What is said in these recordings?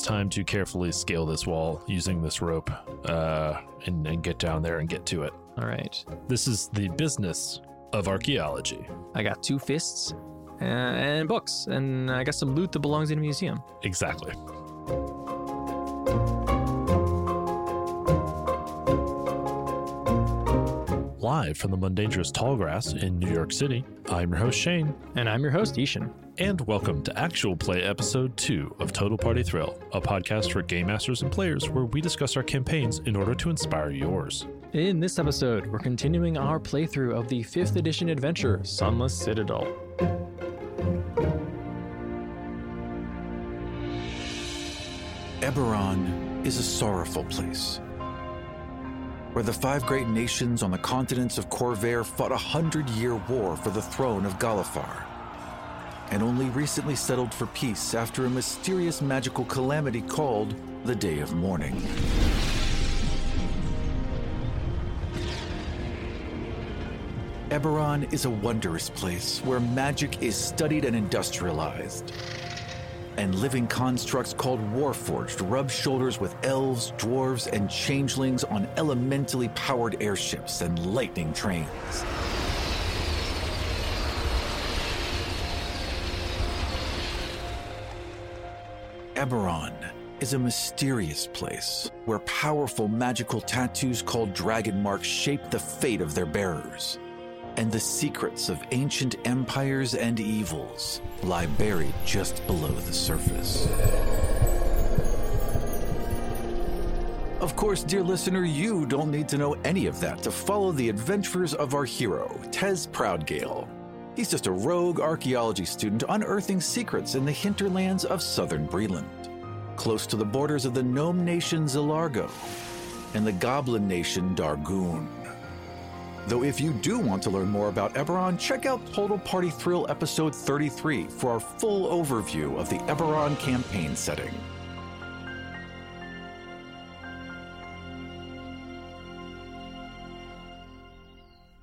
it's time to carefully scale this wall using this rope uh, and, and get down there and get to it. All right. This is the business of archaeology. I got two fists uh, and books, and I got some loot that belongs in a museum. Exactly. Live from the Mundangerous Tallgrass in New York City, I'm your host Shane, And I'm your host, Ishan. and welcome to Actual Play Episode 2 of Total Party Thrill, a podcast for game masters and players where we discuss our campaigns in order to inspire yours. In this episode, we're continuing our playthrough of the 5th edition adventure, Sunless Citadel. Eberron is a sorrowful place. Where the five great nations on the continents of Khorvaire fought a hundred year war for the throne of Galifar, and only recently settled for peace after a mysterious magical calamity called the Day of Mourning. Eberron is a wondrous place where magic is studied and industrialized and living constructs called Warforged rub shoulders with elves, dwarves, and changelings on elementally powered airships and lightning trains. Eberron is a mysterious place where powerful magical tattoos called dragon marks shape the fate of their bearers and the secrets of ancient empires and evils lie buried just below the surface. Of course, dear listener, you don't need to know any of that to follow the adventures of our hero, Tez Proudgale. He's just a rogue archaeology student unearthing secrets in the hinterlands of southern Breland, close to the borders of the gnome nation Zilargo and the goblin nation Darguun. Though if you do want to learn more about Eberron, check out Total Party Thrill episode 33 for our full overview of the Eberron campaign setting.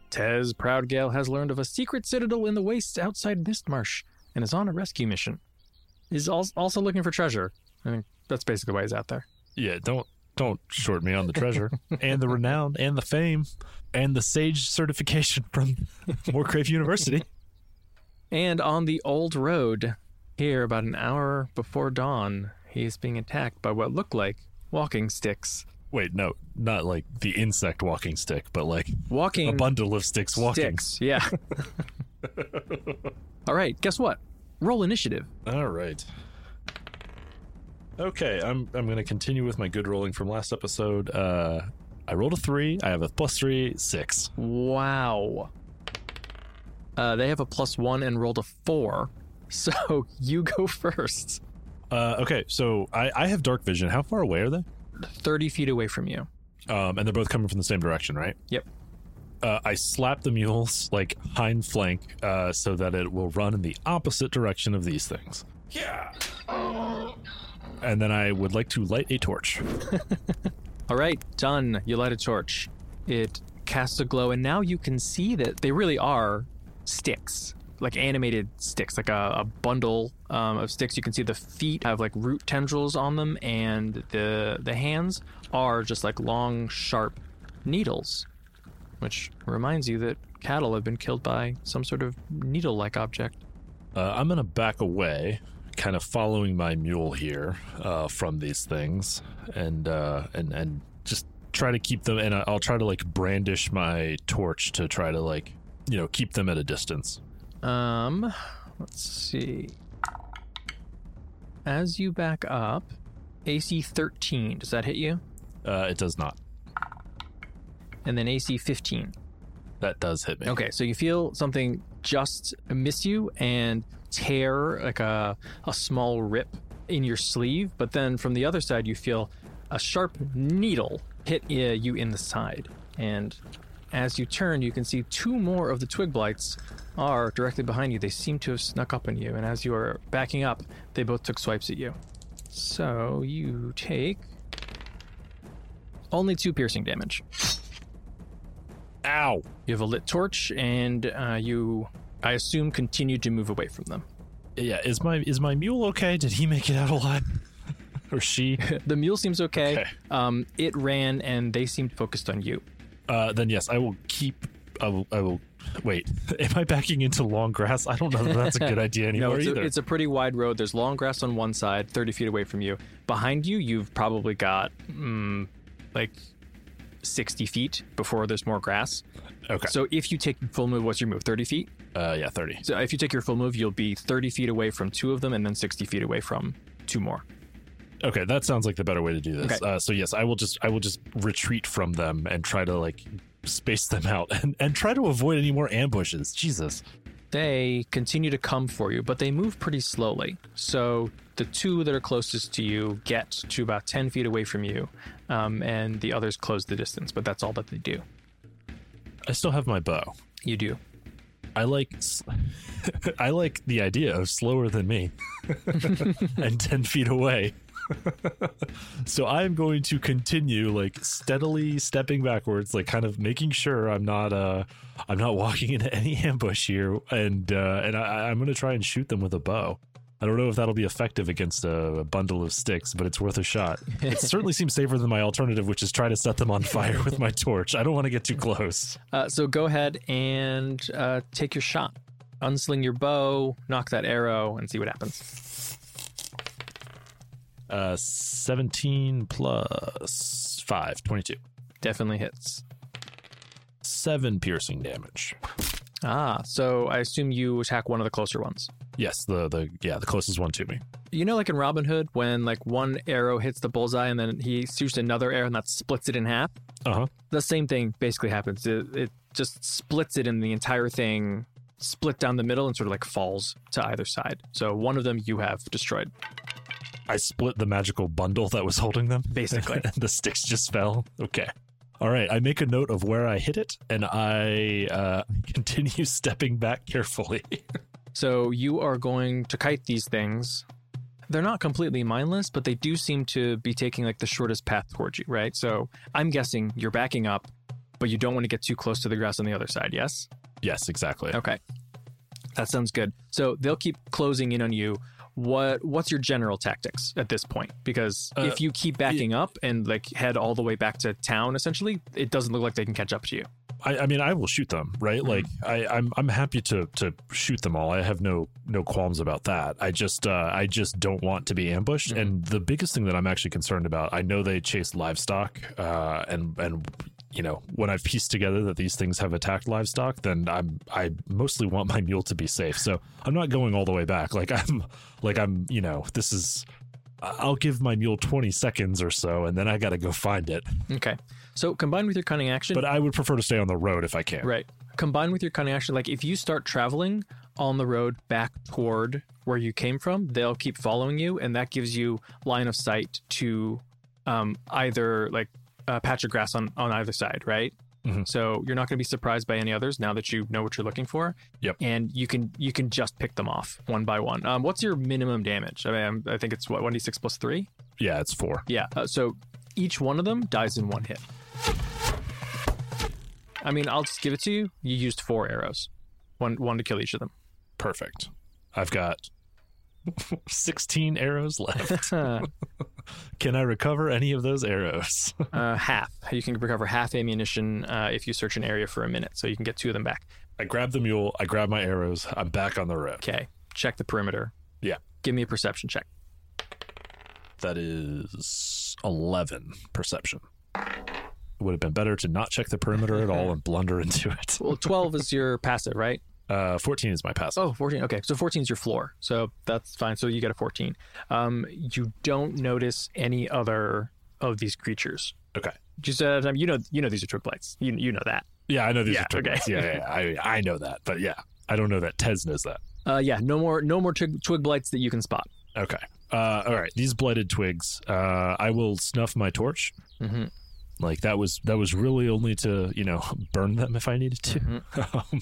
Tez Proudgale has learned of a secret citadel in the wastes outside Mistmarsh and is on a rescue mission. He's also looking for treasure. I think that's basically why he's out there. Yeah, don't don't short me on the treasure and the renown and the fame and the sage certification from Morgrave University. And on the old road, here about an hour before dawn, he is being attacked by what look like walking sticks. Wait, no, not like the insect walking stick, but like Walking a bundle of sticks walking. sticks. Yeah. All right, guess what? Roll initiative. All right. Okay, I'm I'm gonna continue with my good rolling from last episode. Uh, I rolled a three. I have a plus three, six. Wow. Uh, they have a plus one and rolled a four. So you go first. Uh, okay, so I I have dark vision. How far away are they? 30 feet away from you. Um, and they're both coming from the same direction, right? Yep. Uh, I slap the mule's like hind flank uh, so that it will run in the opposite direction of these things. Yeah. And then I would like to light a torch. All right, done. You light a torch. It casts a glow, and now you can see that they really are sticks, like animated sticks, like a, a bundle um, of sticks. You can see the feet have like root tendrils on them, and the the hands are just like long, sharp needles, which reminds you that cattle have been killed by some sort of needle-like object. Uh, I'm gonna back away, kind of following my mule here uh, from these things, and uh, and and just try to keep them. And I'll try to like brandish my torch to try to like you know keep them at a distance. Um, let's see. As you back up, AC 13, does that hit you? Uh, it does not. And then AC 15. That does hit me. Okay, so you feel something just miss you and tear like a, a small rip in your sleeve, but then from the other side, you feel a sharp needle hit uh, you in the side. And as you turn, you can see two more of the twig blights are directly behind you. They seem to have snuck up on you, and as you are backing up, they both took swipes at you. So you take only two piercing damage. Ow! You have a lit torch, and uh, you, I assume, continued to move away from them. Yeah, is my is my mule okay? Did he make it out alive? or she? The mule seems okay. Okay. Um, it ran and they seemed focused on you. Uh, then yes, I will keep. I will. I will. Wait, am I backing into long grass? I don't know that that's a good idea No, anymore it's a, it's a pretty wide road. There's long grass on one side, 30 feet away from you. Behind you, you've probably got mm, like 60 feet before there's more grass. Okay. So if you take full move, what's your move? 30 feet? uh, yeah, thirty. So if you take your full move, you'll be 30 feet away from two of them and then 60 feet away from two more. Okay, that sounds like the better way to do this. Okay. Uh, so yes, I will just. I will just retreat from them and try to like space them out and, and try to avoid any more ambushes. Jesus. They continue to come for you, but they move pretty slowly. So the two that are closest to you get to about 10 feet away from you, um, and the others close the distance, but that's all that they do. I still have my bow. You do. I like I like the idea of slower than me and 10 feet away. so I'm going to continue like steadily stepping backwards, like kind of making sure I'm not uh I'm not walking into any ambush here and uh and I, I'm gonna try and shoot them with a bow. I don't know if that'll be effective against a bundle of sticks, but it's worth a shot. It certainly seems safer than my alternative, which is try to set them on fire with my torch. I don't want to get too close. Uh, so go ahead and uh, take your shot. Unsling your bow, knock that arrow, and see what happens. Uh, 17 plus 5, 22. Definitely hits. 7 piercing damage. Ah, so I assume you attack one of the closer ones. Yes, the, the yeah, the closest one to me. You know, like in Robin Hood, when like one arrow hits the bullseye and then he shoots another arrow and that splits it in half. Uh huh. The same thing basically happens. It, it just splits it, and the entire thing split down the middle and sort of like falls to either side. So one of them you have destroyed. I split the magical bundle that was holding them. Basically. the sticks just fell. Okay. All right. I make a note of where I hit it and I uh, continue stepping back carefully. So you are going to kite these things. They're not completely mindless, but they do seem to be taking like the shortest path towards you, right? So I'm guessing you're backing up, but you don't want to get too close to the grass on the other side, yes? yes, exactly. Okay. That sounds good. So they'll keep closing in on you. What what's your general tactics at this point? Because Uh, if you keep backing up and like head all the way back to town, essentially, it doesn't look like they can catch up to you. I, I mean, I will shoot them, right? Like, I, I'm I'm happy to to shoot them all. I have no no qualms about that. I just uh, I just don't want to be ambushed. And the biggest thing that I'm actually concerned about, I know they chase livestock, uh, and and you know when I've pieced together that these things have attacked livestock, then I'm I mostly want my mule to be safe. So I'm not going all the way back. Like I'm like I'm you know this is. I'll give my mule 20 seconds or so, and then I got to go find it. Okay. So combined with your cunning action, But I would prefer to stay on the road if I can. Right. Combined with your cunning action, like if you start traveling on the road back toward where you came from, they'll keep following you, and that gives you line of sight to um, either like a patch of grass on, on either side, right? Mhm. So you're not going to be surprised by any others now that you know what you're looking for. Yep. And you can you can just pick them off one by one. Um, what's your minimum damage? I mean, I think it's what one d six plus three. Yeah, it's four. Yeah. Uh, so each one of them dies in one hit. I mean, I'll just give it to you. You used four arrows, one one to kill each of them. Perfect. I've got 16 arrows left. uh, Can I recover any of those arrows? half. You can recover half ammunition uh, if you search an area for a minute, so you can get two of them back. I grab the mule, I grab my arrows, I'm back on the road. Okay. Check the perimeter. Yeah. Give me a perception check. That is 11 perception. It would have been better to not check the perimeter at all and blunder into it. Well, 12 is your passive, right? Uh, 14 is my passive. Oh, 14. Okay. So 14 is your floor. So that's fine. So you get a 14. Um, you don't notice any other of these creatures. Okay. Just uh, you know, you know these are twig blights. You you know that. Yeah, I know these Yeah, are twig okay. blights. Yeah, yeah, yeah. I, I know that. But yeah, I don't know that Tez knows that. Uh, yeah, no more no more twig, twig blights that you can spot. Okay. Uh, all right. These blighted twigs. Uh, I will snuff my torch. Mm-hmm. Like that was that was really only to you know burn them if I needed to. Mm-hmm. um,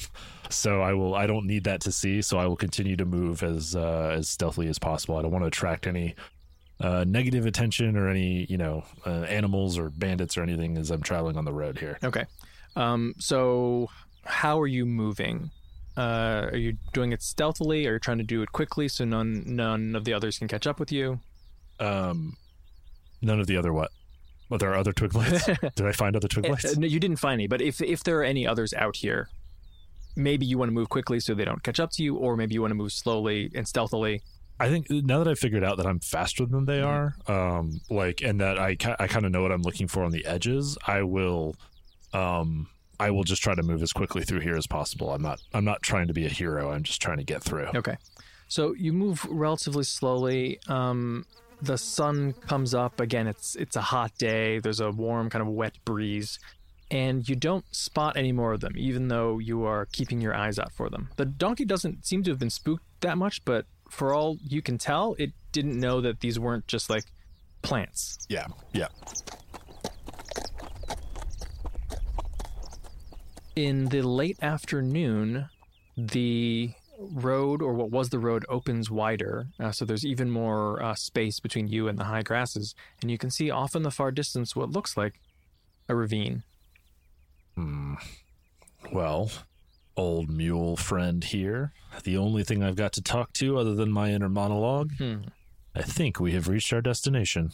so I will. I don't need that to see. So I will continue to move as uh, as stealthily as possible. I don't want to attract any uh, negative attention or any you know uh, animals or bandits or anything as I'm traveling on the road here. Okay. Um, so how are you moving? Uh, are you doing it stealthily? Are you trying to do it quickly so none none of the others can catch up with you? Um, None of the other what? Well, there are other twiglets. Did I find other Uh, twiglets? no, you didn't find any, but if if there are any others out here, maybe you want to move quickly so they don't catch up to you, or maybe you want to move slowly and stealthily. I think now that I've figured out that I'm faster than they are, um, like, and that I ki- I kind of know what I'm looking for on the edges, I will, um, I will just try to move as quickly through here as possible. I'm not I'm not trying to be a hero. I'm just trying to get through. Okay. So you move relatively slowly. Um, the sun comes up again. It's it's a hot day. There's a warm, kind of wet breeze, and you don't spot any more of them, even though you are keeping your eyes out for them. The donkey doesn't seem to have been spooked that much, but for all you can tell, it didn't know that these weren't just like plants. Yeah, yeah. In the late afternoon, the road, or what was the road, opens wider. Uh, so there's even more uh, space between you and the high grasses. And you can see off in the far distance what looks like a ravine. Hmm. Well, old mule friend here. The only thing I've got to talk to other than my inner monologue. Hmm. I think we have reached our destination.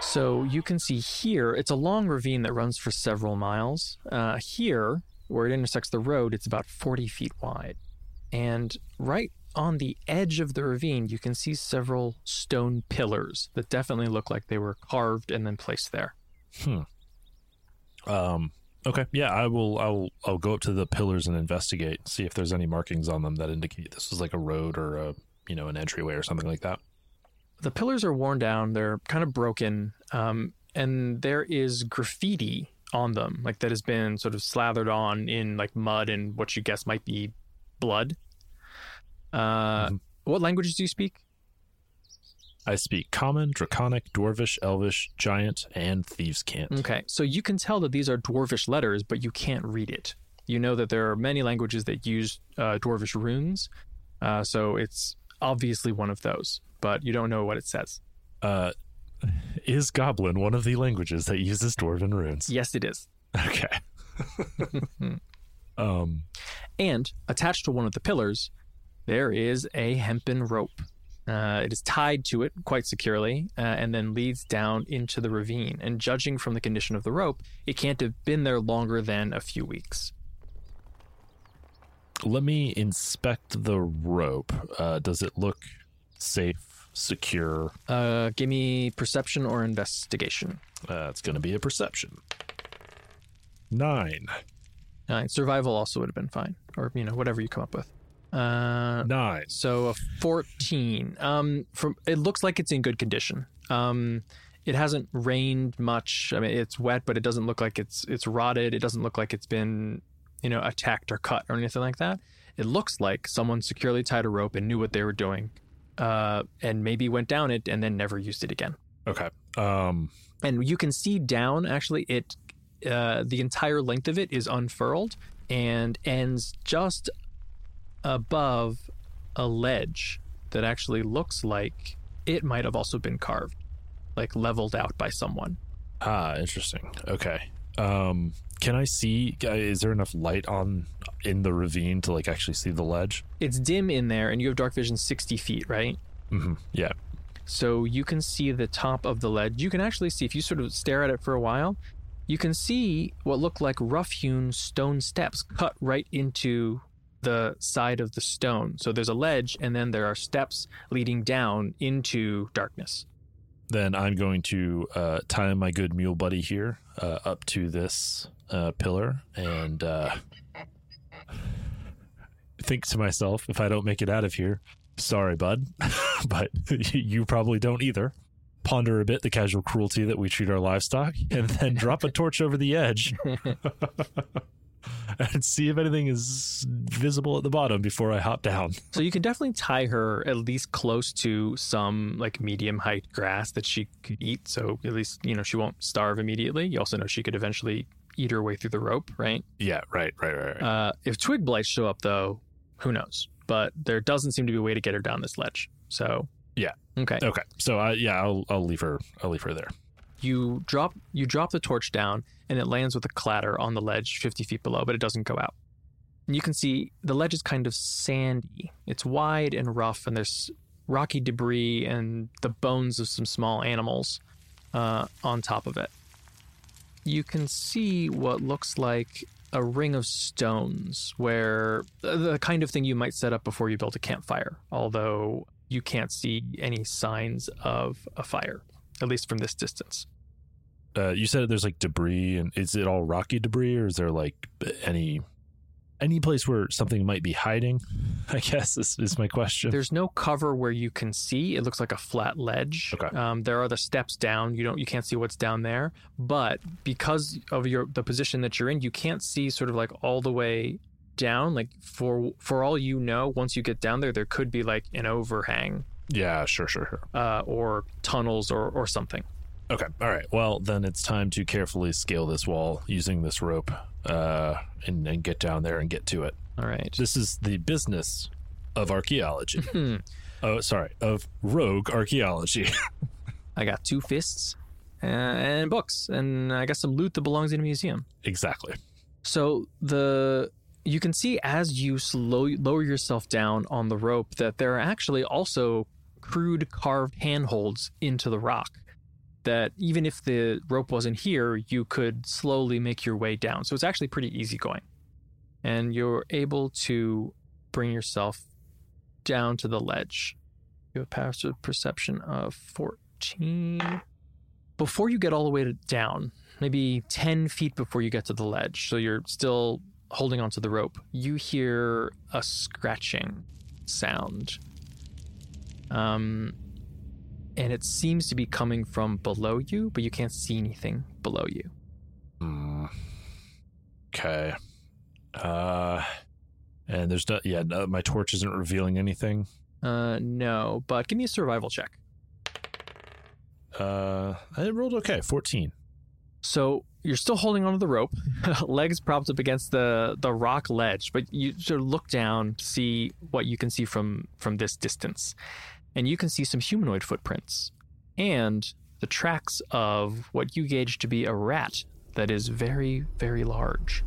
So you can see here, it's a long ravine that runs for several miles. Uh, here, where it intersects the road, it's about 40 feet wide. And right on the edge of the ravine, you can see several stone pillars that definitely look like they were carved and then placed there. Hmm. Um. Okay. Yeah. I will. I'll. I'll go up to the pillars and investigate. See if there's any markings on them that indicate this was like a road or a you know an entryway or something like that. The pillars are worn down, they're kind of broken, um, and there is graffiti on them, like that has been sort of slathered on in like mud and what you guess might be blood. Uh, Mhm. What languages do you speak? I speak Common, Draconic, Dwarvish, Elvish, Giant, and Thieves' Cant. Okay, so you can tell that these are dwarvish letters, but you can't read it. You know that there are many languages that use uh, dwarvish runes, uh, so it's obviously one of those, but you don't know what it says. Uh, is Goblin one of the languages that uses Dwarven runes? Yes, it is. Okay. um. And attached to one of the pillars, there is a hempen rope. Uh, it is tied to it quite securely uh, and then leads down into the ravine. And judging from the condition of the rope, it can't have been there longer than a few weeks. Let me inspect the rope. Uh, does it look safe, secure? Uh, give me perception or investigation. Uh, it's going to be a perception. Nine. Nine. Survival also would have been fine, or you know whatever you come up with. Uh, Nine. so a fourteen. Um, from it looks like it's in good condition. Um, it hasn't rained much. I mean, it's wet, but it doesn't look like it's it's rotted. It doesn't look like it's been you know attacked or cut or anything like that. It looks like someone securely tied a rope and knew what they were doing, uh, and maybe went down it and then never used it again. Okay. Um. and you can see down actually it uh, the entire length of it is unfurled and ends just above a ledge that actually looks like it might have also been carved like leveled out by someone Ah, interesting. Okay. Um. Can I see? uh, Is there enough light on in the ravine to like actually see the ledge? it's dim in there and you have dark vision 60 feet right Mm-hmm. Yeah. so you can see the top of the ledge you can actually see if you sort of stare at it for a while you can see what look like rough hewn stone steps cut right into the side of the stone. So there's a ledge, and then there are steps leading down into darkness. Then I'm going to uh, tie my good mule buddy here uh, up to this uh, pillar and uh, think to myself, if I don't make it out of here, sorry, bud, but you probably don't either. Ponder a bit the casual cruelty that we treat our livestock, and then drop a torch over the edge and see if anything is visible at the bottom before I hop down. So you can definitely tie her at least close to some like medium height grass that she could eat. So at least, you know, she won't starve immediately. You also know she could eventually eat her way through the rope, right? Yeah, right, right, right. right. Uh, if twig blights show up, though, who knows? But there doesn't seem to be a way to get her down this ledge. So Yeah. okay. okay, so I yeah, I'll I'll leave her. I'll leave her there. You drop you drop the torch down, and it lands with a clatter on the ledge, fifty feet below, but it doesn't go out. And you can see the ledge is kind of sandy. It's wide and rough, and there's rocky debris and the bones of some small animals uh, on top of it. You can see what looks like a ring of stones, where the kind of thing you might set up before you build a campfire, although you can't see any signs of a fire, at least from this distance. Uh, you said there's like debris, and is it all rocky debris, or is there like any any place where something might be hiding? I guess is, is my question. There's no cover where you can see. It looks like a flat ledge. Okay. Um, there are the steps down. You don't. You can't see what's down there. But because of your the position that you're in, you can't see sort of like all the way down. Like for for all you know, once you get down there, there could be like an overhang yeah, sure, sure, sure. uh, or tunnels or or something. Okay. All right. Well, then it's time to carefully scale this wall using this rope uh, and, and get down there and get to it. All right. This is the business of archaeology. Hmm. oh, sorry, of rogue archaeology. I got two fists uh, and books, and I got some loot that belongs in a museum. exactly. So the you can see as you slow lower yourself down on the rope that there are actually also crude carved handholds into the rock. That even if the rope wasn't here, you could slowly make your way down. So it's actually pretty easy going, and you're able to bring yourself down to the ledge. You have a passive perception of fourteen. Before you get all the way to down, maybe 10 feet before you get to the ledge, so you're still holding onto the rope, you hear a scratching sound. Um, and it seems to be coming from below you, but you can't see anything below you. Hmm. Okay. Uh, and there's no, yeah, no, my torch isn't revealing anything. Uh, no, but give me a survival check. Uh, I rolled okay, 14. So you're still holding onto the rope, legs propped up against the the rock ledge, but you sort of look down, to see what you can see from from this distance, and you can see some humanoid footprints and the tracks of what you gauge to be a rat that is very very large.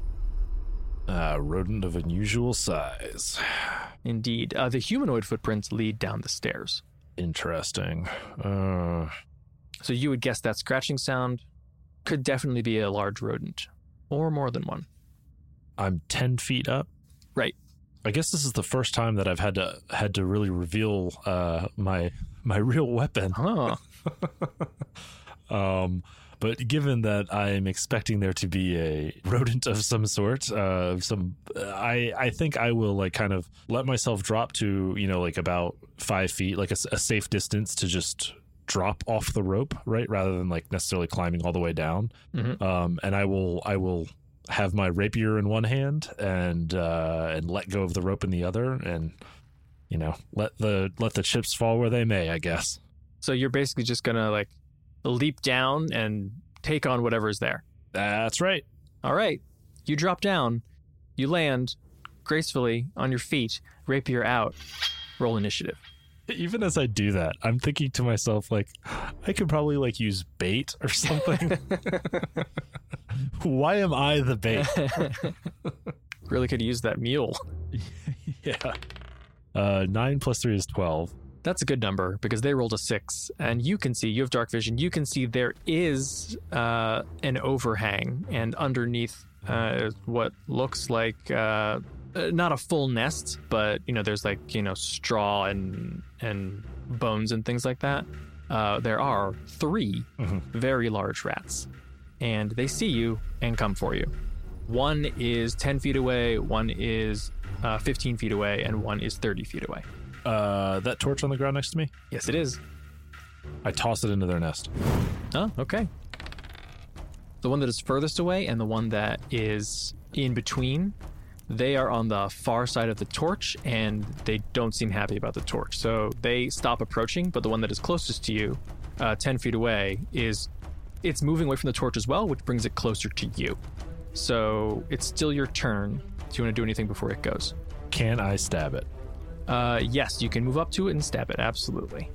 Uh, rodent of unusual size. Indeed, uh, the humanoid footprints lead down the stairs. Interesting. Uh, So you would guess that scratching sound could definitely be a large rodent, or more than one. I'm 10 feet up. Right. I guess this is the first time that I've had to had to really reveal uh, my my real weapon. Huh. Um, but given that I'm expecting there to be a rodent of some sort, uh, some, I I think I will like kind of let myself drop to you know like about five feet, like a safe distance to just drop off the rope, right, rather than like necessarily climbing all the way down. Mhm. Um, and I will I will have my rapier in one hand and uh, and let go of the rope in the other, and you know let the let the chips fall where they may, I guess. So you're basically just gonna like leap down and take on whatever's there. That's right. All right. You drop down, you land gracefully on your feet, rapier out, roll initiative. Even as I do that, I'm thinking to myself like, I could probably like use bait or something. Why am I the bait? Really could use that mule. yeah. Uh, nine plus three is twelve. That's a good number because they rolled a six, and you can see you have dark vision. You can see there is uh, an overhang, and underneath uh, is what looks like uh, not a full nest, but you know there's like you know straw and and bones and things like that. Uh, there are 3 Mhm. very large rats, and they see you and come for you. One is 10 feet away, one is uh, 15 feet away, and one is 30 feet away. Uh, that torch on the ground next to me. Yes, it is. I toss it into their nest. Oh, okay. The one that is furthest away and the one that is in between, they are on the far side of the torch and they don't seem happy about the torch. So they stop approaching, but the one that is closest to you, uh, 10 feet away, is it's moving away from the torch as well, which brings it closer to you. So it's still your turn. Do you want to do anything before it goes? Can I stab it? Uh, yes, you can move up to it and stab it. Absolutely.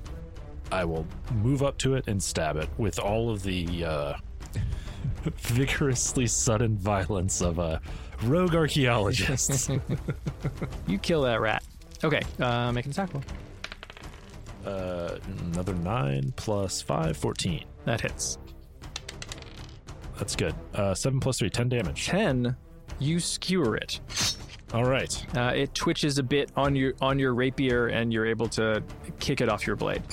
I will move up to it and stab it with all of the uh, vigorously sudden violence of a rogue archaeologists. You kill that rat. Okay, uh, make an attack roll. Uh, another 9 plus 5, 14. That hits. That's good. Uh, 7 plus 3, 10 damage. 10, you skewer it. All right. Uh, it twitches a bit on your on your rapier, and you're able to kick it off your blade.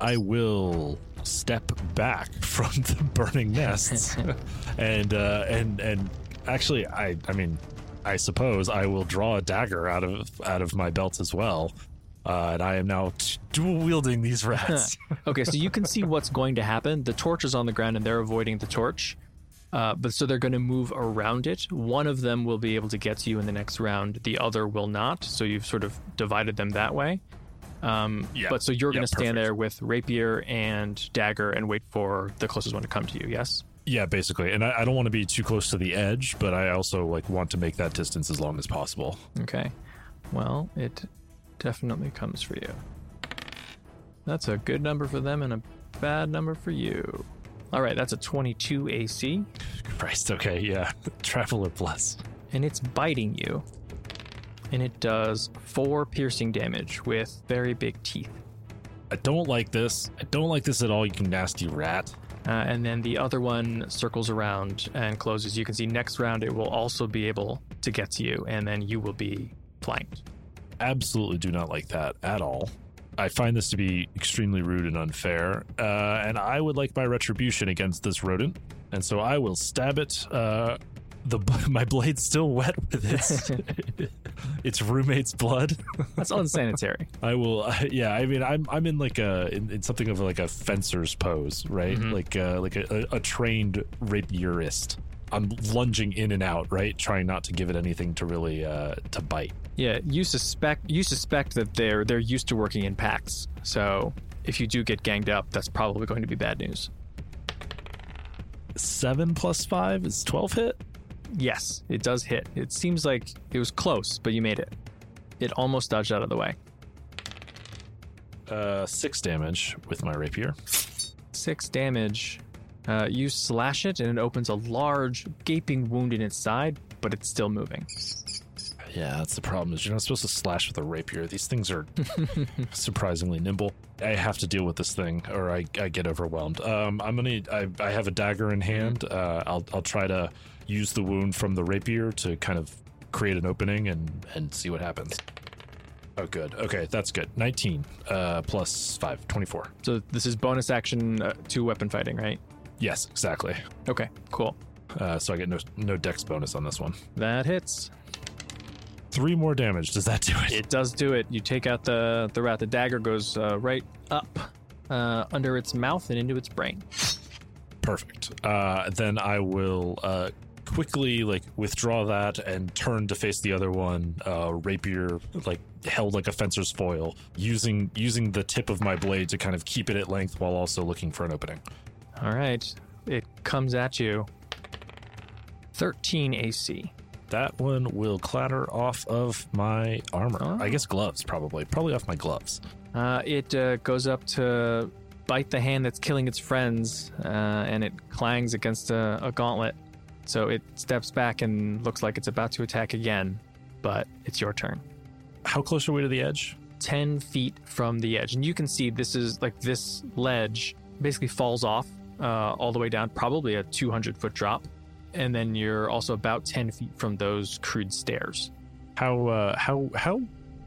I will step back from the burning nests and uh, and and actually I I mean I suppose I will draw a dagger out of out of my belt as well. Uh, and I am now t- dual wielding these rats. Okay, so you can see what's going to happen. The torch is on the ground, and they're avoiding the torch. Uh, but so they're going to move around it. One of them will be able to get to you in the next round. The other will not. So you've sort of divided them that way. Um, Yeah. But so you're Yeah, going to stand perfect. there with rapier and dagger and wait for the closest one to come to you. Yes. Yeah, basically. And I, I don't want to be too close to the edge, but I also like want to make that distance as long as possible. Okay. Well, it definitely comes for you. That's a good number for them and a bad number for you. All right, that's a 22 AC, Christ. Okay. Yeah. Traveler plus. and it's biting you. And it does four piercing damage with very big teeth. I don't like this. I don't like this at all. You nasty rat. Uh, and then the other one circles around and closes. You can see next round it will also be able to get to you, and then you will be flanked. absolutely do not like that at all. I find this to be extremely rude and unfair, uh, and I would like my retribution against this rodent, and so I will stab it. Uh, the my blade's still wet with its its roommate's blood. That's unsanitary. I will, yeah. I mean, I'm I'm in like a in, in something of like a fencer's pose, right? Like uh, like a, a, a trained rapierist. I'm lunging in and out, right, trying not to give it anything to really uh, to bite. Yeah, you suspect you suspect that they're they're used to working in packs. So if you do get ganged up, that's probably going to be bad news. Seven plus five is twelve hit. Yes, it does hit. It seems like it was close, but you made it. It almost dodged out of the way. Uh, six damage with my rapier. Six damage. Uh, you slash it, and it opens a large, gaping wound in its side, but it's still moving. Yeah, that's the problem. Is you're not supposed to slash with a rapier. These things are surprisingly nimble. I have to deal with this thing, or I, I get overwhelmed. Um, I'm gonna. I, I have a dagger in hand. Uh, I'll I'll try to use the wound from the rapier two kind of create an opening and and see what happens. Oh, good. Okay, that's good. 19 uh, plus 5, 24. So this is bonus action uh, to weapon fighting, right? Yes, exactly. Okay, cool. Uh, so I get no no dex bonus on this one. That hits. Three more damage. Does that do it? It does do it. You take out the the rat. The dagger goes uh, right up uh, under its mouth and into its brain. Perfect. Uh, then I will uh, quickly like withdraw that and turn to face the other one. Uh, rapier like held like a fencer's foil, using using the tip of my blade to kind of keep it at length while also looking for an opening. All right, it comes at you. Thirteen AC. That one will clatter off of my armor. Oh. I guess gloves, probably. Probably off my gloves. Uh, it uh, goes up to bite the hand that's killing its friends, uh, and it clangs against a, a gauntlet. So it steps back and looks like it's about to attack again, but it's your turn. How close are we to the edge? 10 feet from the edge. And you can see this is like this ledge basically falls off uh, all the way down, probably a 200 foot drop. And then you're also about 10 feet from those crude stairs. How uh, how how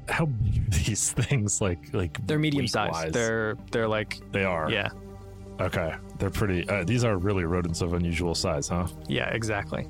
how big are these things? Like like They're medium sized. They're they're like they are. yeah, Okay. They're pretty. Uh, these are really rodents of unusual size, huh? yeah, exactly.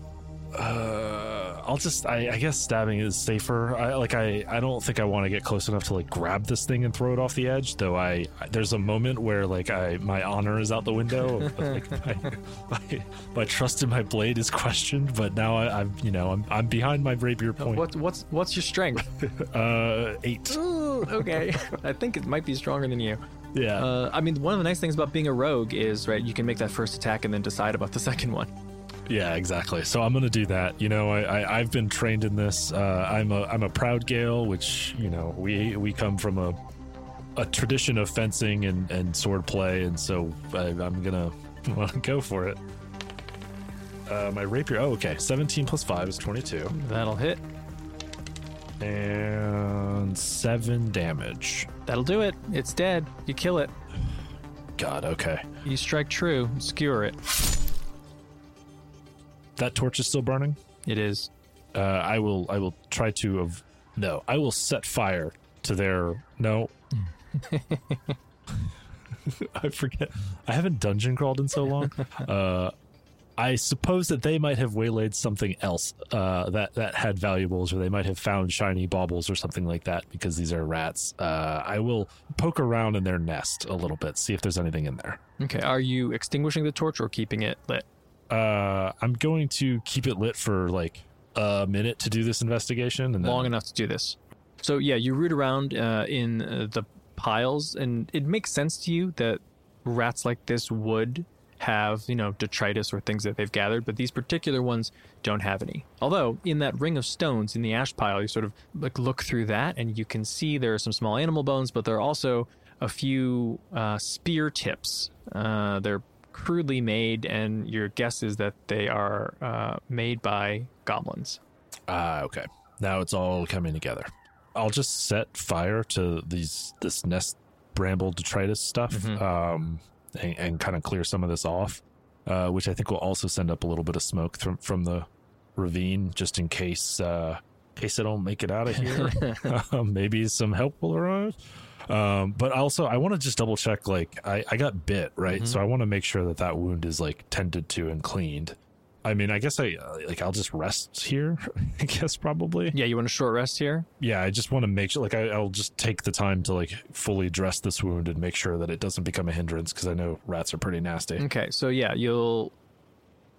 Uh, I'll just. I, I guess stabbing is safer. I like. I. I don't think I want to get close enough to like grab this thing and throw it off the edge. Though I. There's a moment where like I my honor is out the window. like my, my my trust in my blade is questioned. But now I, I'm. You know. I'm. I'm behind my rapier point. What what's what's your strength? Uh, eight. Ooh, okay, I think it might be stronger than you. Yeah. Uh, I mean, one of the nice things about being a rogue is right, you can make that first attack and then decide about the second one. Yeah, exactly. So I'm gonna do that. You know, I, I I've been trained in this. Uh, I'm a I'm a Proudgale, which you know we we come from a a tradition of fencing and and sword play, and so I, I'm gonna want to go for it. Uh, my rapier. Oh, okay. 17 plus five is 22. That'll hit. And seven damage. That'll do it. It's dead. You kill it. God, okay. You strike true, skewer it. That torch is still burning? It is. Uh, I will I will try to av- no, I will set fire to their no. I forget. I haven't dungeon crawled in so long. Uh, I suppose that they might have waylaid something else uh, that that had valuables, or they might have found shiny baubles or something like that. Because these are rats, uh, I will poke around in their nest a little bit, see if there's anything in there. Okay. Are you extinguishing the torch or keeping it lit? Uh, I'm going to keep it lit for like a minute to do this investigation, and then long enough to do this. So yeah, you root around uh, in uh, the piles, and it makes sense to you that rats like this would have you know detritus or things that they've gathered, but these particular ones don't have any. Although in that ring of stones in the ash pile, you sort of like look through that, and you can see there are some small animal bones, but there are also a few uh, spear tips. Uh, they're crudely made, and your guess is that they are uh, made by goblins. Ah, okay. Now it's all coming together. I'll just set fire to these this nest bramble detritus stuff, um, and, and kind of clear some of this off, uh, which I think will also send up a little bit of smoke from from the ravine, just in case uh, in case I don't make it out of here. um, maybe some help will arrive. Um, but also, I want to just double check. Like, I, I got bit, right? So I want to make sure that that wound is like tended to and cleaned. I mean, I guess I uh, like I'll just rest here. I guess probably. Yeah, you want a short rest here? Yeah, I just want to make sure. Like, I, I'll just take the time to like fully dress this wound and make sure that it doesn't become a hindrance because I know rats are pretty nasty. Okay, so yeah, you'll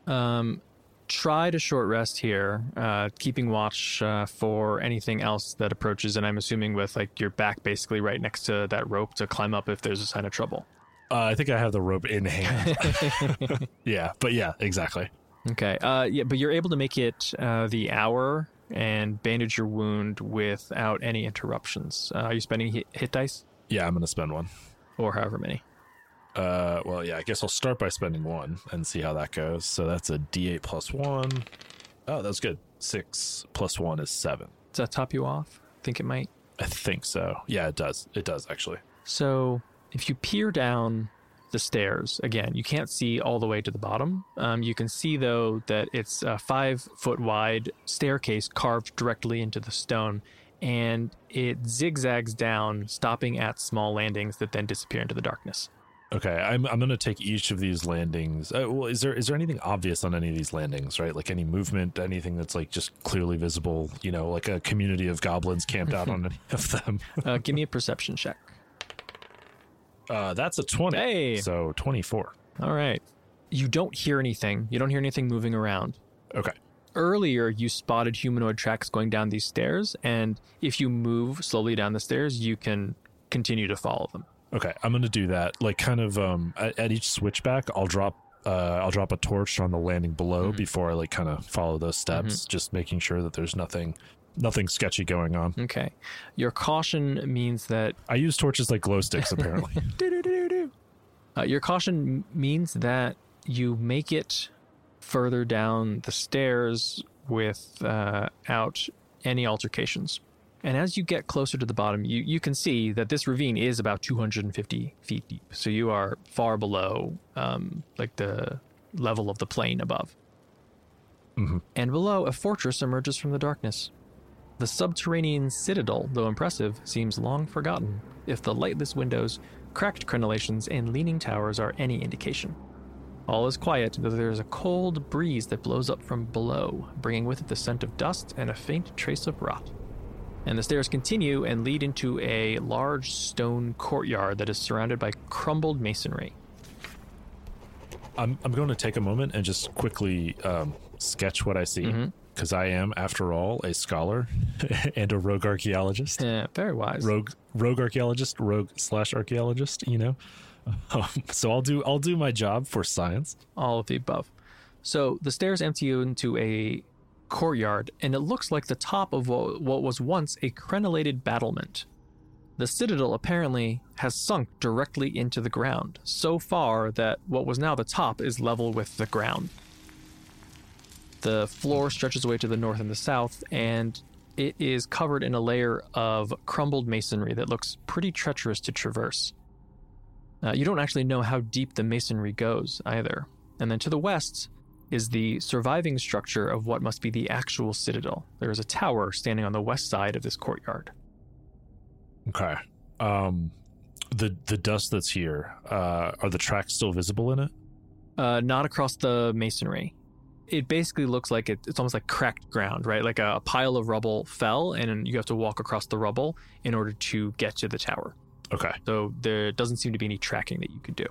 um, try to short rest here, uh, keeping watch uh, for anything else that approaches, and I'm assuming with like your back basically right next to that rope to climb up if there's a sign of trouble. Uh, I think I have the rope in hand. yeah, but yeah, exactly. Okay, uh, yeah, but you're able to make it uh, the hour and bandage your wound without any interruptions. Uh, are you spending hit, hit dice Yeah, I'm gonna spend one. or however many? Uh, well, yeah, I guess I'll start by spending one and see how that goes. So that's a D8 plus one. Oh, that's good. Six plus one is seven. Does that top you off? think it might. I think so. Yeah, it does. It does actually. So if you peer down the stairs, again, you can't see all the way to the bottom. Um, you can see, though, that it's a five foot wide staircase carved directly into the stone, and it zigzags down, stopping at small landings that then disappear into the darkness. Okay, I'm I'm gonna take each of these landings. Uh, well, is there is there anything obvious on any of these landings? Right, like any movement, anything that's like just clearly visible? You know, like a community of goblins camped out on any of them. Uh, give me a perception check. Uh, that's a twenty. Hey! so twenty four. All right. You don't hear anything. You don't hear anything moving around. Okay. Earlier, you spotted humanoid tracks going down these stairs, and if you move slowly down the stairs, you can continue to follow them. Okay, I'm gonna do that. Like, kind of um, at, at each switchback, I'll drop uh, I'll drop a torch on the landing below before I like kind of follow those steps, just making sure that there's nothing nothing sketchy going on. Okay. Your caution means that I use torches like glow sticks apparently. Uh, your caution means that you make it further down the stairs without any altercations. And as you get closer to the bottom, you, you can see that this ravine is about 250 feet deep. So you are far below um, like the level of the plain above. And below, a fortress emerges from the darkness. The subterranean citadel, though impressive, seems long forgotten, if the lightless windows, cracked crenellations, and leaning towers are any indication. All is quiet, though there is a cold breeze that blows up from below, bringing with it the scent of dust and a faint trace of rot. And the stairs continue and lead into a large stone courtyard that is surrounded by crumbled masonry. I'm I'm going to take a moment and just quickly um, sketch what I see because I am, after all, a scholar and a rogue archaeologist. Yeah, very wise. rogue rogue archaeologist, rogue slash archaeologist. You know, um, so I'll do I'll do my job for science. all of the above. So the stairs empty you into a courtyard, and it looks like the top of what, what was once a crenellated battlement. The citadel apparently has sunk directly into the ground, so far that what was now the top is level with the ground. The floor stretches away to the north and the south, and it is covered in a layer of crumbled masonry that looks pretty treacherous to traverse. Uh, you don't actually know how deep the masonry goes either. And then to the west is the surviving structure of what must be the actual citadel. There is a tower standing on the west side of this courtyard. Okay. Um, the the dust that's here, uh, are the tracks still visible in it? Uh, not across the masonry. It basically looks like it, it's almost like cracked ground, right? Like a, a pile of rubble fell, and you have to walk across the rubble in order to get to the tower. Okay. So there doesn't seem to be any tracking that you could do.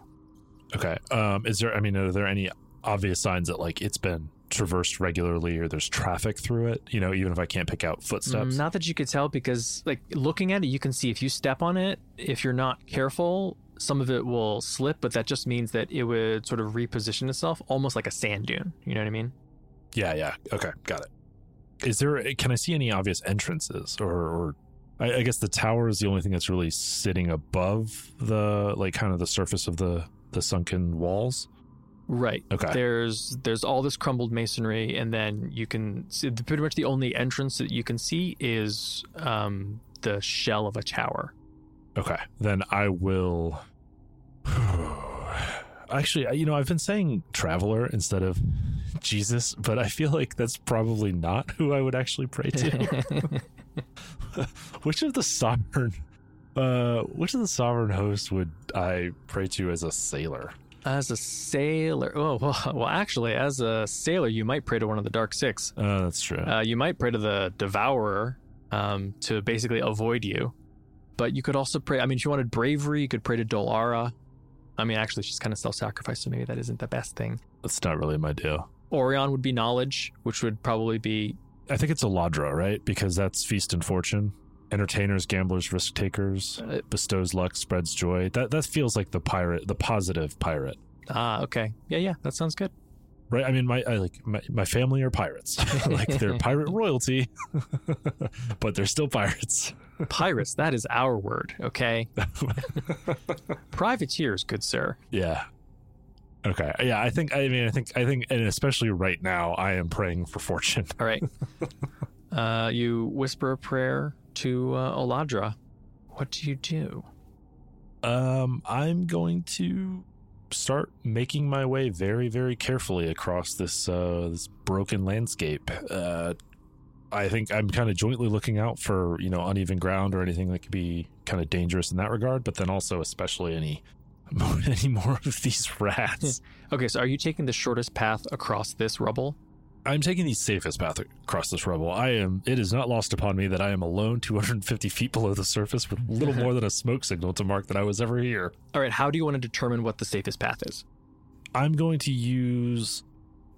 Okay. Um, is there? I mean, are there any obvious signs that like it's been traversed regularly or there's traffic through it? You know, even if I can't pick out footsteps. Not that you could tell because, like, looking at it, you can see if you step on it, if you're not careful, some of it will slip, but that just means that it would sort of reposition itself almost like a sand dune. You know what I mean? Yeah. Yeah. Okay. Got it. Is there? Can I see any obvious entrances or? or I, I guess the tower is the only thing that's really sitting above the like kind of the surface of the the sunken walls. Right. Okay. There's there's all this crumbled masonry, and then you can see pretty much the only entrance that you can see is um, the shell of a tower. Okay, then I will. Actually, you know, I've been saying traveler instead of Jesus, but I feel like that's probably not who I would actually pray to. which of the sovereign, uh, which of the sovereign hosts would I pray to as a sailor? As a sailor, oh well, well, actually, as a sailor, you might pray to one of the Dark Six. Uh, that's true. Uh, you might pray to the Devourer um, to basically avoid you, but you could also pray. I mean, if you wanted bravery, you could pray to Dol Arrah. I mean, actually, she's kind of self-sacrificed, so maybe that isn't the best thing. that's not really my deal. Aureon would be knowledge, which would probably be I think it's Olladra, right? Because that's feast and fortune. Entertainers, gamblers, risk takers, Uh, bestows luck, spreads joy. That that feels like the pirate, the positive pirate. ah okay. Yeah, yeah, that sounds good. right? I mean, my I like my, my family are pirates, like they're pirate royalty, but they're still pirates. Pirates, that is our word, okay? Privateers, good sir. Yeah. Okay. Yeah, I think. I mean, I think. I think, and especially right now, I am praying for fortune. All right. uh, you whisper a prayer to uh, Olladra. What do you do? Um, I'm going to start making my way very, very carefully across this uh, this broken landscape. Uh, I think I'm kind of jointly looking out for you know uneven ground or anything that could be kind of dangerous in that regard, but then also especially any any more of these rats. Okay, so are you taking the shortest path across this rubble? I'm taking the safest path across this rubble. I am. It is not lost upon me that I am alone, 250 feet below the surface, with little more than a smoke signal to mark that I was ever here. All right, how do you want to determine what the safest path is? I'm going to use.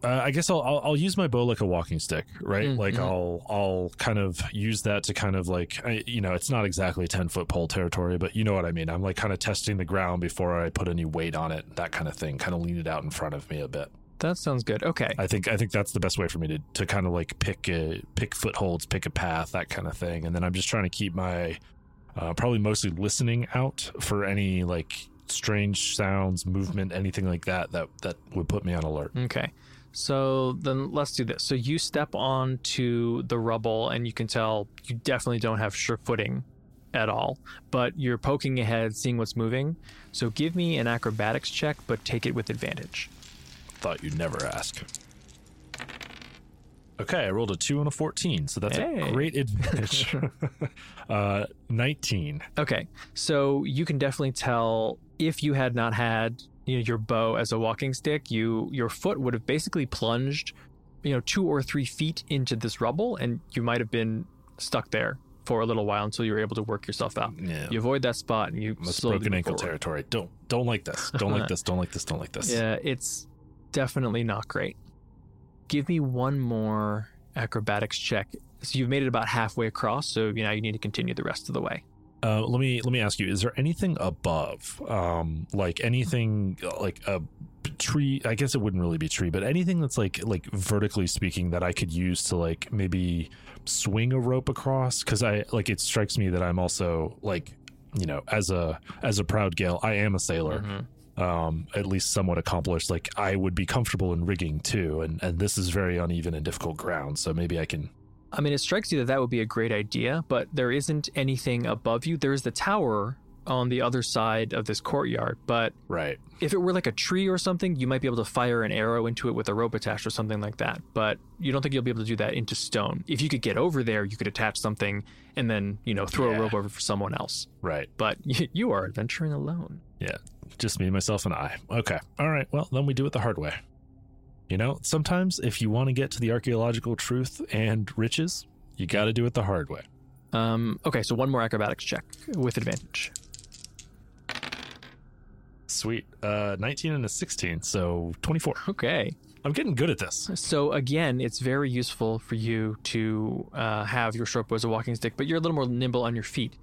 Uh, I guess I'll, I'll I'll use my bow like a walking stick, right? Mm, Like mhm. I'll I'll kind of use that to kind of like I, you know it's not exactly ten foot pole territory, but you know what I mean. I'm like kind of testing the ground before I put any weight on it, that kind of thing. Kind of lean it out in front of me a bit. That sounds good. Okay. I think I think that's the best way for me to to kind of like pick a, pick footholds, pick a path, that kind of thing. And then I'm just trying to keep my uh, probably mostly listening out for any like strange sounds, movement, anything like that that that would put me on alert. Okay. So then let's do this. So you step onto the rubble and you can tell you definitely don't have sure footing at all, but you're poking ahead, seeing what's moving. So give me an acrobatics check, but take it with advantage. Thought you'd never ask. Okay, I rolled a two and a fourteen, so that's Hey. a great advantage. uh, Nineteen. Okay. So you can definitely tell if you had not had you know, your bow as a walking stick, you your foot would have basically plunged, you know, two or three feet into this rubble, and you might have been stuck there for a little while until you were able to work yourself out. Yeah. You avoid that spot and you That's slowly broken ankle forward. territory. Don't don't like this. Don't like this. Don't like this. Don't like this. Yeah, it's definitely not great. Give me one more acrobatics check. So you've made it about halfway across, so you know you need to continue the rest of the way. Uh, let me let me ask you: Is there anything above, um, like anything like a tree? I guess it wouldn't really be tree, but anything that's like like vertically speaking that I could use to like maybe swing a rope across? Because I like it strikes me that I'm also like you know as a as a Proudgale, I am a sailor. Um, at least somewhat accomplished. Like I would be comfortable in rigging too, and and this is very uneven and difficult ground. So maybe I can I mean, it strikes you that that would be a great idea, but there isn't anything above you. There is the tower on the other side of this courtyard, but Right. if it were like a tree or something, you might be able to fire an arrow into it with a rope attached or something like that. But you don't think you'll be able to do that into stone. If you could get over there, you could attach something and then, you know, throw Yeah. a rope over for someone else. Right. But you are adventuring alone. Yeah. Just me, myself, and I. Okay. All right. Well, then we do it the hard way. You know, sometimes if you want to get to the archaeological truth and riches, you got to do it the hard way. Um, okay, so one more acrobatics check with advantage. Sweet. Uh, 19 and a 16, so 24. Okay. I'm getting good at this. So again, it's very useful for you to uh, have your short bow as a walking stick, but you're a little more nimble on your feet.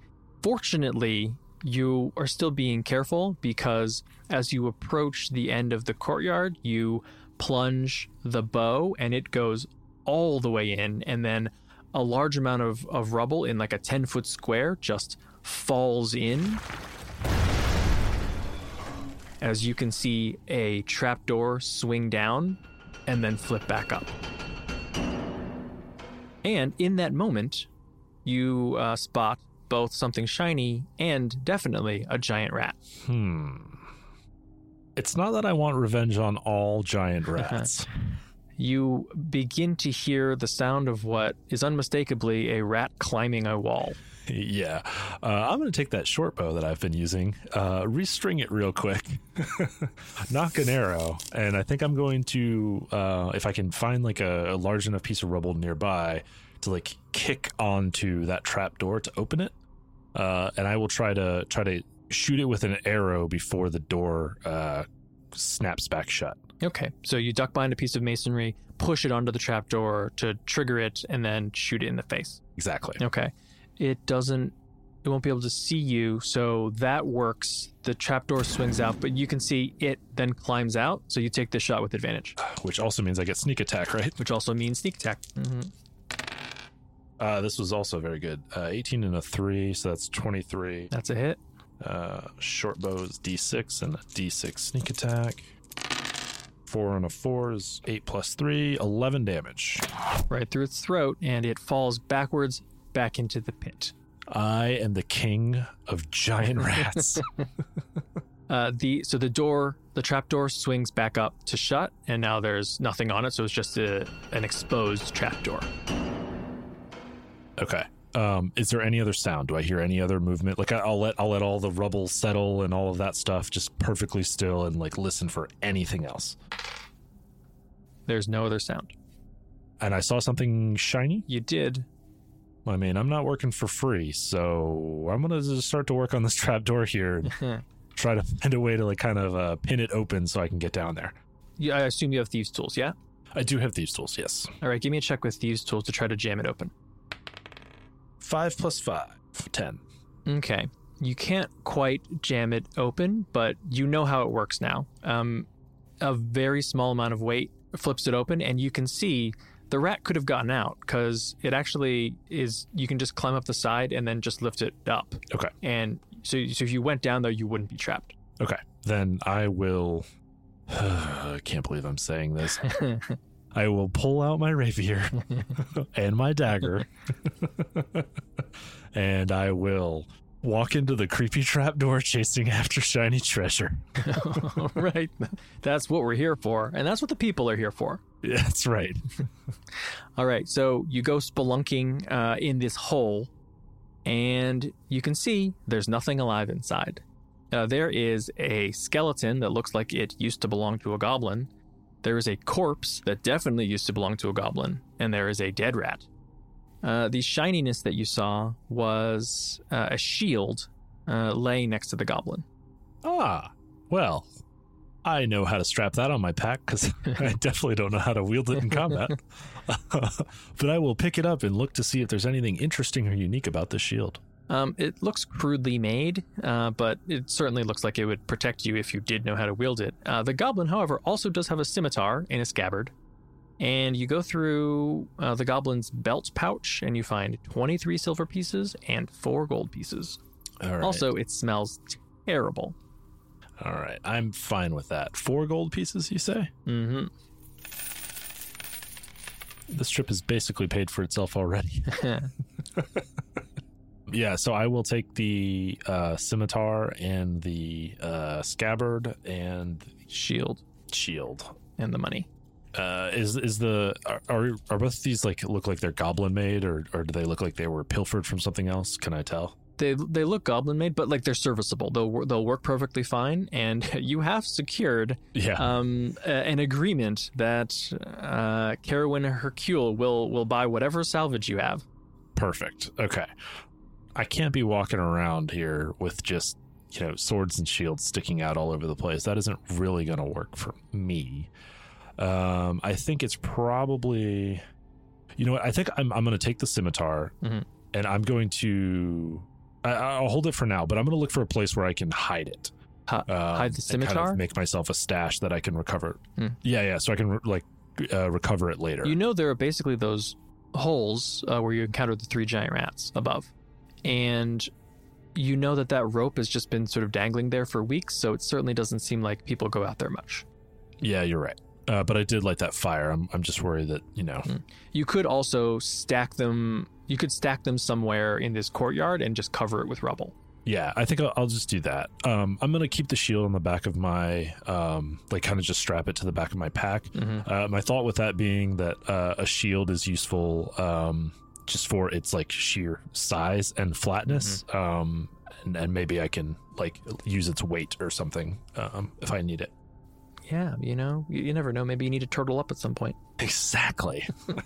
Fortunately, you are still being careful because as you approach the end of the courtyard, you plunge the bow and it goes all the way in, and then a large amount of, of rubble in like a 10 foot square just falls in. As you can see a trapdoor swing down and then flip back up. And in that moment, you uh, spot both something shiny and definitely a giant rat. Hmm. It's not that I want revenge on all giant rats. You begin to hear the sound of what is unmistakably a rat climbing a wall. yeah. Uh, I'm going to take that short bow that I've been using, uh, restring it real quick, knock an arrow, and I think I'm going to, uh, if I can find like a, a large enough piece of rubble nearby, to like kick onto that trap door to open it. Uh, and I will try to try to shoot it with an arrow before the door uh, snaps back shut. Okay, so you duck behind a piece of masonry, push it onto the trapdoor to trigger it, and then shoot it in the face. Exactly. Okay. It doesn't it won't be able to see you, so that works. The trapdoor swings out, but you can see it then climbs out, so you take the shot with advantage, Which also means I get sneak attack, right? which also means sneak attack. hmm Uh, this was also very good. Uh, 18 and a 3, so that's 23. That's a hit. Uh, short bow is d6 and a d6 sneak attack. 4 and a 4 is 8 plus 3, 11 damage. Right through its throat, and it falls backwards back into the pit. I am the king of giant rats. Uh, the so the door, the trap door swings back up to shut, and now there's nothing on it, so it's just a, an exposed trapdoor. Okay. Um, is there any other sound? Do I hear any other movement? Like I- I'll let I'll let all the rubble settle and all of that stuff just perfectly still and like listen for anything else. There's no other sound. And I saw something shiny. You did. I mean, I'm not working for free, so I'm gonna just start to work on this trap door here and try to find a way to like kind of uh, pin it open so I can get down there. You, I assume you have thieves' tools, yeah? I do have thieves tools, yes. All right, give me a check with thieves' tools to try to jam it open. Five plus five, ten. Okay. You can't quite jam it open, but you know how it works now. Um, a very small amount of weight flips it open, and you can see the rat could have gotten out because it actually is. You can just climb up the side and then just lift it up. Okay. And so, so if you went down there, you wouldn't be trapped. Okay, then I will. I can't believe I'm saying this. I will pull out my rapier and my dagger, and I will walk into the creepy trap door chasing after shiny treasure. All right. That's what we're here for, and that's what the people are here for. Yeah, That's right. All right, so you go spelunking uh, in this hole, and you can see there's nothing alive inside. Uh, there is a skeleton that looks like it used to belong to a goblin. There is a corpse that definitely used to belong to a goblin, and there is a dead rat. Uh, the shininess that you saw was uh, a shield uh, laying next to the goblin. Ah, well, I know how to strap that on my pack because I definitely don't know how to wield it in combat. but I will pick it up and look to see if there's anything interesting or unique about this shield. Um, it looks crudely made, uh, but it certainly looks like it would protect you if you did know how to wield it. Uh, the goblin, however, also does have a scimitar in a scabbard. And you go through uh, the goblin's belt pouch and you find 23 silver pieces and four gold pieces. All right. Also, it smells terrible. all right. I'm fine with that. Four gold pieces, you say? Mm hmm this trip has basically paid for itself already. yeah, so I will take the uh, scimitar and the uh, scabbard and Shield shield. and the money. Uh, is is the are, are are both of these like look like they're goblin made or or do they look like they were pilfered from something else? Can I tell? They they look goblin made, but like they're serviceable. They'll wor- they'll work perfectly fine, and you have secured Yeah. um, a- an agreement that uh, Kerowyn Hucrele will will buy whatever salvage you have. Perfect. Okay. I can't be walking around here with just, you know, swords and shields sticking out all over the place. That isn't really going to work for me. Um, I think it's probably, you know what? I think I'm, I'm going to take the scimitar Mhm. and I'm going to, I, I'll hold it for now, but I'm going to look for a place where I can hide it. Hi- Um, hide the and kind of scimitar? make myself a stash that I can recover. Hmm. Yeah, yeah. So I can, like, uh, recover it later. You know there are basically those holes uh, where you encounter the three giant rats above, and you know that that rope has just been sort of dangling there for weeks. So it certainly doesn't seem like people go out there much. yeah, you're right. Uh, but I did light that fire. I'm, I'm just worried that, you know, You could also stack them. You could stack them somewhere in this courtyard and just cover it with rubble. Yeah, I think I'll, I'll just do that. Um, I'm gonna keep the shield on the back of my, um, like kind of just strap it to the back of my pack. Mhm. Uh, my thought with that being that uh, a shield is useful um, just for its like sheer size and flatness, um, and, and maybe I can like use its weight or something um, if I need it. Yeah, you know, you, you never know. Maybe you need to turtle up at some point. Exactly.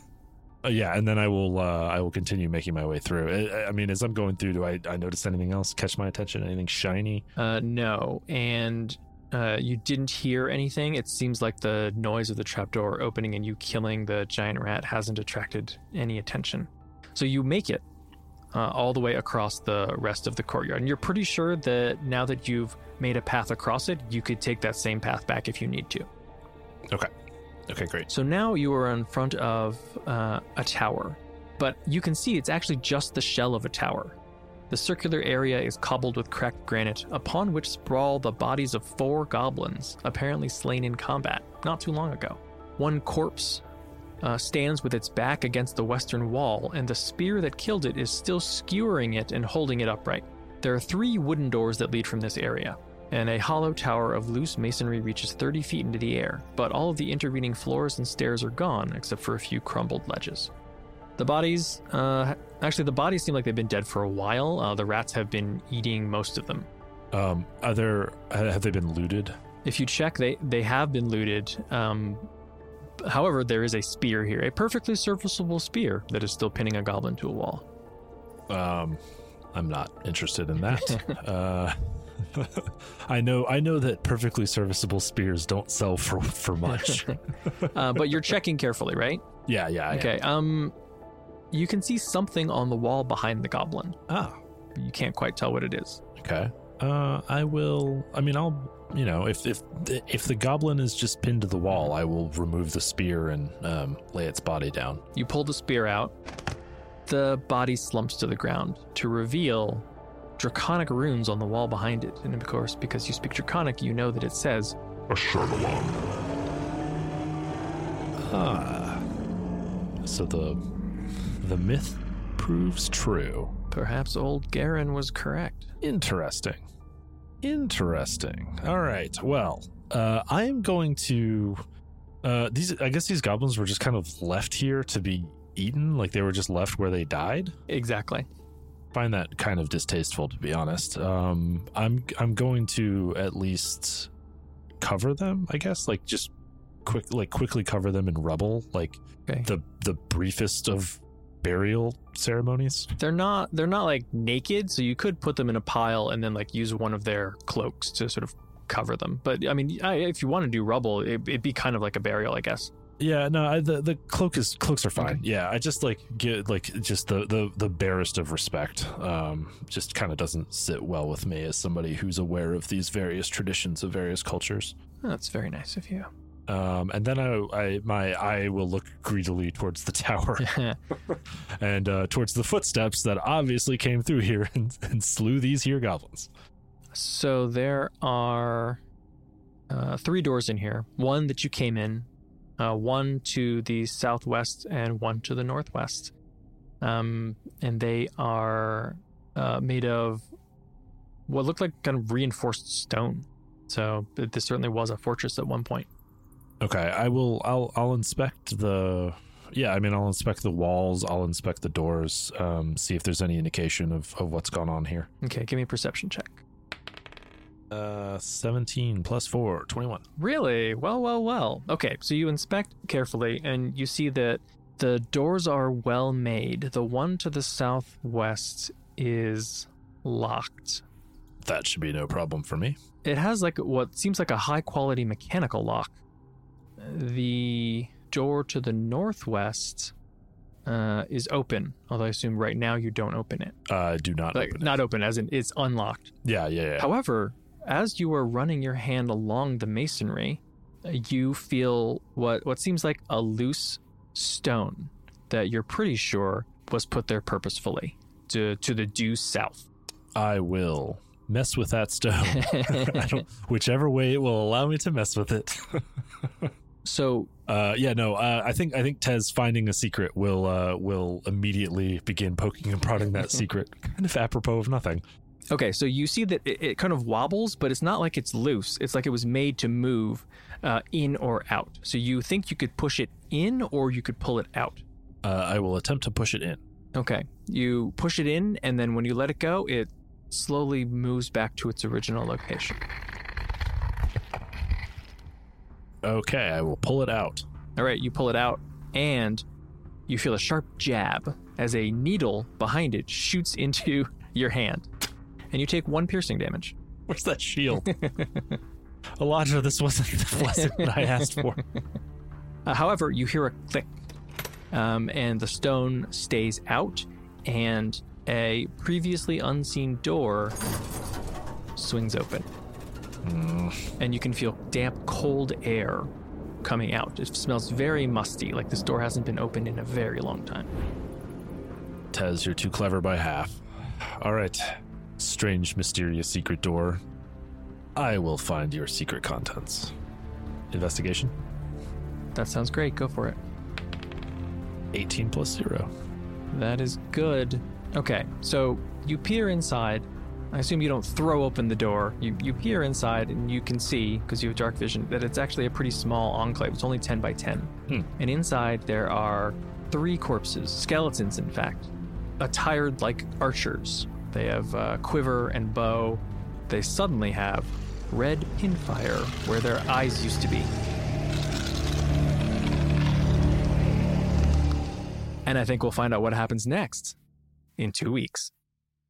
Uh, yeah, and then I will uh, I will continue making my way through. I, I mean, as I'm going through, do I, I notice anything else catch my attention? Anything shiny? Uh, no, and uh, you didn't hear anything. It seems like the noise of the trapdoor opening and you killing the giant rat hasn't attracted any attention. So you make it uh, all the way across the rest of the courtyard, and you're pretty sure that now that you've made a path across it, you could take that same path back if you need to. Okay. Okay, great. So now you are in front of uh, a tower, but you can see it's actually just the shell of a tower. The circular area is cobbled with cracked granite, upon which sprawl the bodies of four goblins, apparently slain in combat not too long ago. One corpse uh, stands with its back against the western wall, and the spear that killed it is still skewering it and holding it upright. There are three wooden doors that lead from this area, and a hollow tower of loose masonry reaches 30 feet into the air, but all of the intervening floors and stairs are gone except for a few crumbled ledges. The bodies, uh, actually, the bodies seem like they've been dead for a while. Uh, the rats have been eating most of them. Um, are there have they been looted? If you check, they, they have been looted. Um, however, there is a spear here, a perfectly serviceable spear that is still pinning a goblin to a wall. Um, I'm not interested in that. uh, I know I know that perfectly serviceable spears don't sell for for much. Uh, but you're checking carefully, right? yeah, yeah. I am. Okay. Um, you can see something on the wall behind the goblin. Ah, You can't quite tell what it is. okay. Uh, I will. I mean, I'll. You know, if if if the goblin is just pinned to the wall, I will remove the spear and um, lay its body down. You pull the spear out. The body slumps to the ground to reveal draconic runes on the wall behind it. And of course, because you speak draconic, you know that it says, Ashardalon. Ah. So the the myth proves true. perhaps old Garen was correct. Interesting. Interesting. All right. Well, uh, I am going to. Uh, these. I guess these goblins were just kind of left here to be eaten. Like they were just left where they died. Exactly. Find that kind of distasteful, to be honest. Um, I'm. I'm going to at least cover them. I guess. Like just quick. Like quickly cover them in rubble. Like Okay. the the briefest of burial ceremonies. They're not they're not like naked, so you could put them in a pile and then like use one of their cloaks to sort of cover them. But I mean, I, if you want to do rubble, it, it'd be kind of like a burial, I guess. Yeah, no, I, the the cloak is cloaks are fine. Okay. Yeah, I just like get like just the the the barest of respect. Um, just kind of doesn't sit well with me as somebody who's aware of these various traditions of various cultures. That's very nice of you. Um, and then I, I my eye will look greedily towards the tower and uh, towards the footsteps that obviously came through here and, and slew these here goblins. So there are uh, three doors in here. One that you came in, uh, one to the southwest and one to the northwest. Um, and they are uh, made of what looked like kind of reinforced stone. So this certainly was a fortress at one point. Okay, I will. I'll. I'll inspect the. Yeah, I mean, I'll inspect the walls. I'll inspect the doors. Um, see if there's any indication of of what's gone on here. Okay, give me a perception check. Uh, 17 plus 4, 21. Really? Well, well, well. Okay, so you inspect carefully and you see that the doors are well made. The one to the southwest is locked. That should be no problem for me. It has like what seems like a high quality mechanical lock. The door to the northwest uh, is open, although I assume right now you don't open it. Uh, do not Like open it. not open, as in it's unlocked. Yeah, yeah, yeah. However, as you are running your hand along the masonry, you feel what what seems like a loose stone that you're pretty sure was put there purposefully to to the due south. I will mess with that stone. Whichever way it will allow me to mess with it. So uh, yeah, no. Uh, I think I think Tez finding a secret will uh, will immediately begin poking and prodding that secret, kind of apropos of nothing. Okay, so you see that it, it kind of wobbles, but it's not like it's loose. It's like it was made to move uh, in or out. So you think you could push it in or you could pull it out. Uh, I will attempt to push it in. Okay, you push it in, and then when you let it go, it slowly moves back to its original location. Okay, I will pull it out. All right, you pull it out, and you feel a sharp jab as a needle behind it shoots into your hand, and you take one piercing damage. Where's that shield? Elijah, this wasn't the blessing that I asked for. Uh, however, you hear a click, um, and the stone stays out, and a previously unseen door swings open. Mm. And you can feel damp, cold air coming out. It smells very musty, like this door hasn't been opened in a very long time. Tez, you're too clever by half. All right, strange, mysterious secret door. I will find your secret contents. Investigation? That sounds great. Go for it. 18 plus 0. That is good. Okay, so you peer inside. I assume you don't throw open the door. You, you peer inside and you can see, because you have dark vision, that it's actually a pretty small enclave. It's only 10 by 10. Hmm. And inside there are three corpses, skeletons, in fact, attired like archers. They have uh, quiver and bow. They suddenly have red pinfire where their eyes used to be. And I think we'll find out what happens next in two weeks.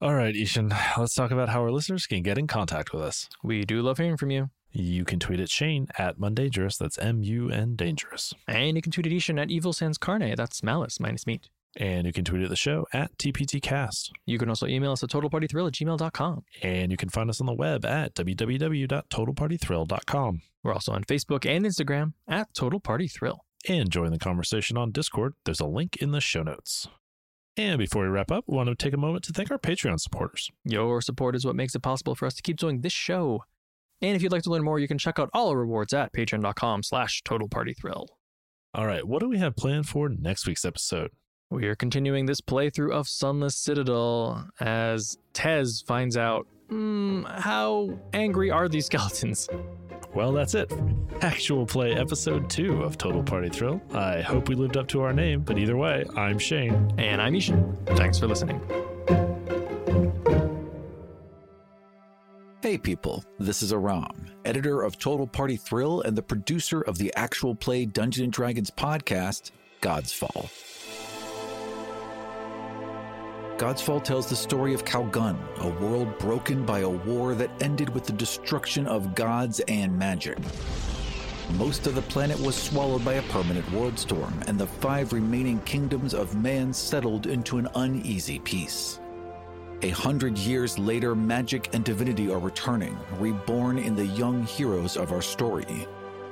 All right, Ishan, let's talk about how our listeners can get in contact with us. We do love hearing from you. You can tweet at Shane at Mundangerous. That's M U N Dangerous. And you can tweet at Ishan at Evil Sans Carne. That's malice minus meat. And you can tweet at the show at TPTcast. You can also email us at totalpartythrill at gmail.com. And you can find us on the web at www.totalpartythrill.com. We're also on Facebook and Instagram at Total Party Thrill. And join the conversation on Discord. There's a link in the show notes. And before we wrap up, we want to take a moment to thank our Patreon supporters. Your support is what makes it possible for us to keep doing this show. And if you'd like to learn more, you can check out all our rewards at patreon.com slash Total Party Thrill. All right, what do we have planned for next week's episode? We are continuing this playthrough of Sunless Citadel as Tez finds out hmm, how angry are these skeletons. Well, that's it. Actual play episode two of Total Party Thrill. I hope we lived up to our name, but either way, I'm Shane. And I'm Ishan. Thanks for listening. Hey people, this is Aram, editor of Total Party Thrill and the producer of the actual play Dungeon and Dragons podcast, God's Fall. God's Fall tells the story of Calgun, a world broken by a war that ended with the destruction of gods and magic. Most of the planet was swallowed by a permanent world storm, and the five remaining kingdoms of man settled into an uneasy peace. A hundred years later, magic and divinity are returning, reborn in the young heroes of our story.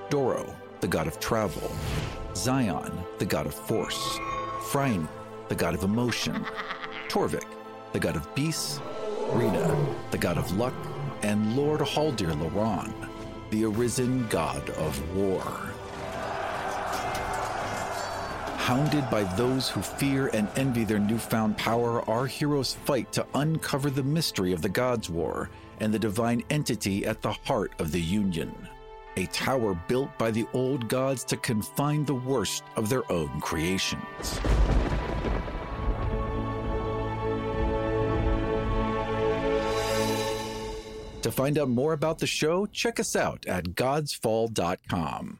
Doro, the god of travel. Zion, the god of force. Phryne, the god of emotion. Torvik, the god of beasts. Rina, the god of luck. And Lord Haldir Laron, the arisen god of war. Hounded by those who fear and envy their newfound power, our heroes fight to uncover the mystery of the Gods' War and the divine entity at the heart of the Union. A tower built by the old gods to confine the worst of their own creations. To find out more about the show, check us out at godsfall.com.